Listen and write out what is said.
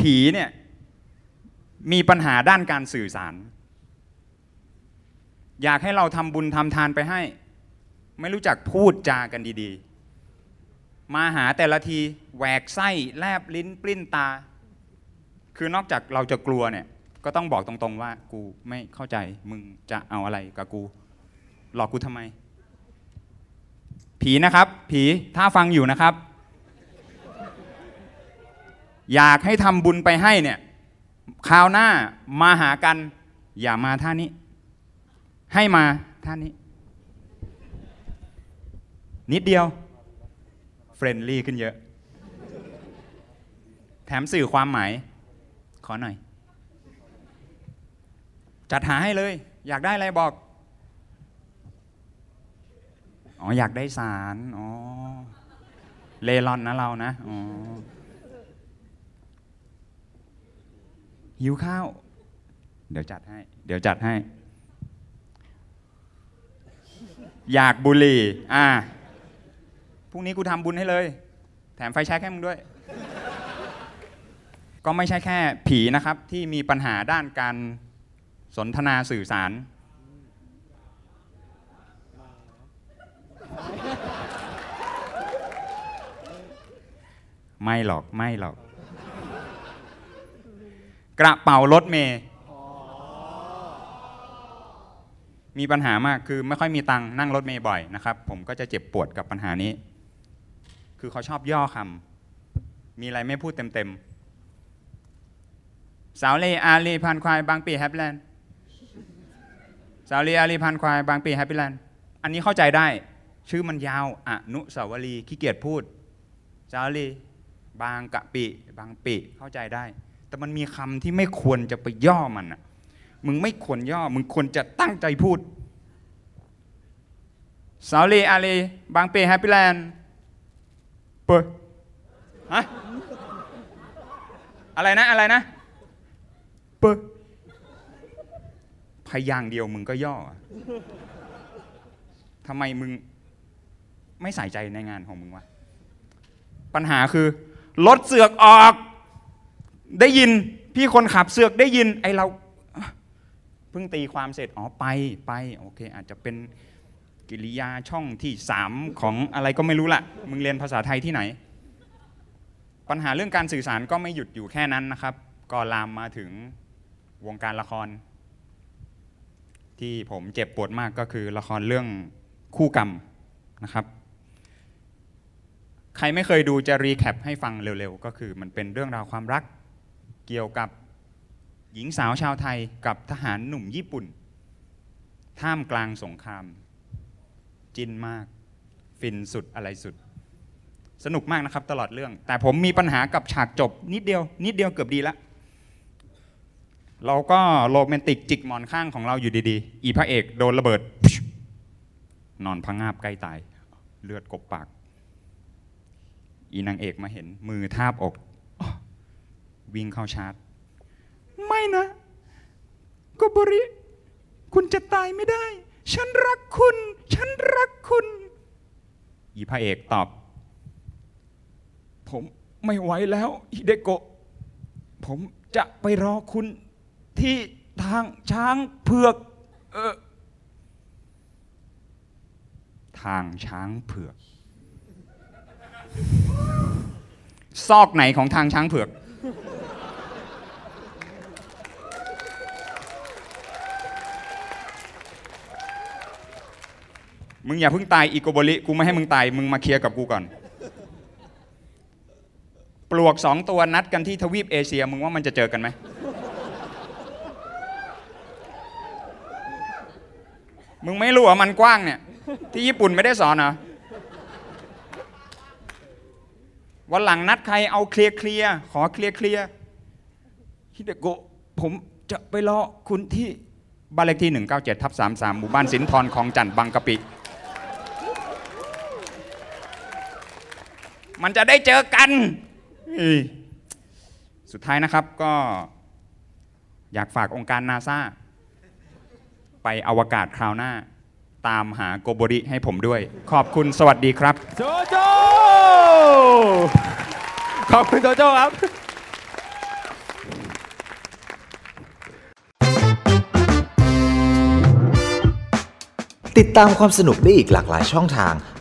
ผีเนี่ยมีปัญหาด้านการสื่อสาร อยากให้เราทำบุญทำทานไปให้ ไม่รู้จักพูดจากันดีๆ มาหาแต่ละทีแหวกไส้แลบลิ้นปลิ้นตา คือนอกจากเราจะกลัวเนี่ยก็ต้องบอกตรงๆว่ากูไม่เข้าใจมึงจะเอาอะไรกับกู หลอกกูทำไม ผีนะครับ ผีถ้าฟังอยู่นะครับ อยากให้ทำบุญไปให้เนี่ยคราวหน้ามาหากัน อย่ามาท่านี้ ให้มาท่านี้ นิดเดียวเฟรนลี่ขึ้นเยอะ แถมสื่อความหมาย ขอหน่อย จัดหาให้เลย อยากได้อะไรบอก อ๋อ อยากได้สาร อ๋อ เลรอนนะเรานะ อ๋อ หิวข้าว เดี๋ยวจัดให้ เดี๋ยวจัดให้ อยากบุหรี่ อ่าพรุ่งนี้กูทำบุญให้เลย แถมไฟแช็กให้มึงด้วย ก็ไม่ใช่แค่ผีนะครับ ที่มีปัญหาด้านการสนทนาสื่อสาร ไม่หรอก ไม่หรอก กระเป๋ารถเมย์มีปัญหามากคือไม่ค่อยมีตังค์นั่งรถเมย์บ่อยนะครับ ผมก็จะเจ็บปวดกับปัญหานี้ คือเขาชอบย่อคำมีอะไรไม่พูดเต็มๆสาวเลอาลีพันควายบางปีแฮปปี้แลนด์สาวเลอาลีพันควายบางปีแฮปปี้แลนด์อันนี้เข้าใจได้ ชื่อมันยาวอนุสาวรีย์ขี้เกียจพูดสาวลีบางกะปิบางปีเข้าใจได้ แต่มันมีคำที่ไม่ควรจะไปย่อมันอะมึงไม่ควรย่อ มึงควรจะตั้งใจพูดสาวเลอาเลบางเปแฮปปี้แลนด์เปิดฮะอะไรนะอะไรนะเปิดพยางเดียวมึงก็ย่อทำไมมึงไม่ใส่ใจในงานของมึงวะ ปัญหาคือรถเสือกออก ได้ยินพี่คนขับเสือกได้ยินไอเราเพิ่งตีความเสร็จอ๋อไปไปโอเค อาจจะเป็นกิริยาช่องที่สามของอะไรก็ไม่รู้ละมึงเรียนภาษาไทยที่ไหน ปัญหาเรื่องการสื่อสารก็ไม่หยุดอยู่แค่นั้นนะครับ ก็ลามมาถึงวงการละคร ที่ผมเจ็บปวดมากก็คือละครเรื่องคู่กรรมนะครับ ใครไม่เคยดูจะรีแคปให้ฟังเร็วๆ ก็คือมันเป็นเรื่องราวความรัก เกี่ยวกับหญิงสาวชาวไทยกับทหารหนุ่มญี่ปุ่น ท่ามกลางสงคราม จินมาก ฟินสุดอะไรสุด สนุกมากนะครับตลอดเรื่อง แต่ผมมีปัญหากับฉากจบ นิดเดียว นิดเดียวเกือบดีละ เราก็โรแมนติกจิกหมอนข้างของเราอยู่ดีๆ อีพระเอกโดนระเบิด นอนพังงาบใกล้ตาย เลือดกบปาก อีนางเอกมาเห็นมือทาบอก วิ่งเข้าชาร์จ ไม่นะโกโบริ คุณจะตายไม่ได้ ฉันรักคุณ ฉันรักคุณ อีพระเอกตอบ ผมไม่ไหวแล้วฮิเดโกะผมจะไปรอคุณที่ทางช้างเผือกเออทางช้างเผือก ซอกไหนของทางช้างเผือก มึงอย่าเพิ่งตายอีโกโบริกูไม่ให้มึงตาย มึงมาเคลียร์กับกูก่อน ปลวกสองตัวนัดกันที่ทวีปเอเชีย มึงว่ามันจะเจอกันไหมมึงไม่รู้ว่ามันกว้างเนี่ย ที่ญี่ปุ่นไม่ได้สอนเหรอวันหลังนัดใครเอาเคลียร์เคลียร์ขอเคลียร์เคลียร์ฮิเดโกะผมจะไปรอคุณที่บ้านเลขที่ 197ทับ33 หมู่บ้านสินทรคลองจันทร์บางกะปิ มันจะได้เจอกัน สุดท้ายนะครับก็อยากฝากองค์การนาซาไปอวกาศคราวหน้า ตามหาโกโบริให้ผมด้วย ขอบคุณสวัสดีครับ โจโจ ขอบคุณโจโจครับติดตามความสนุกได้อีกหลากหลายช่องทาง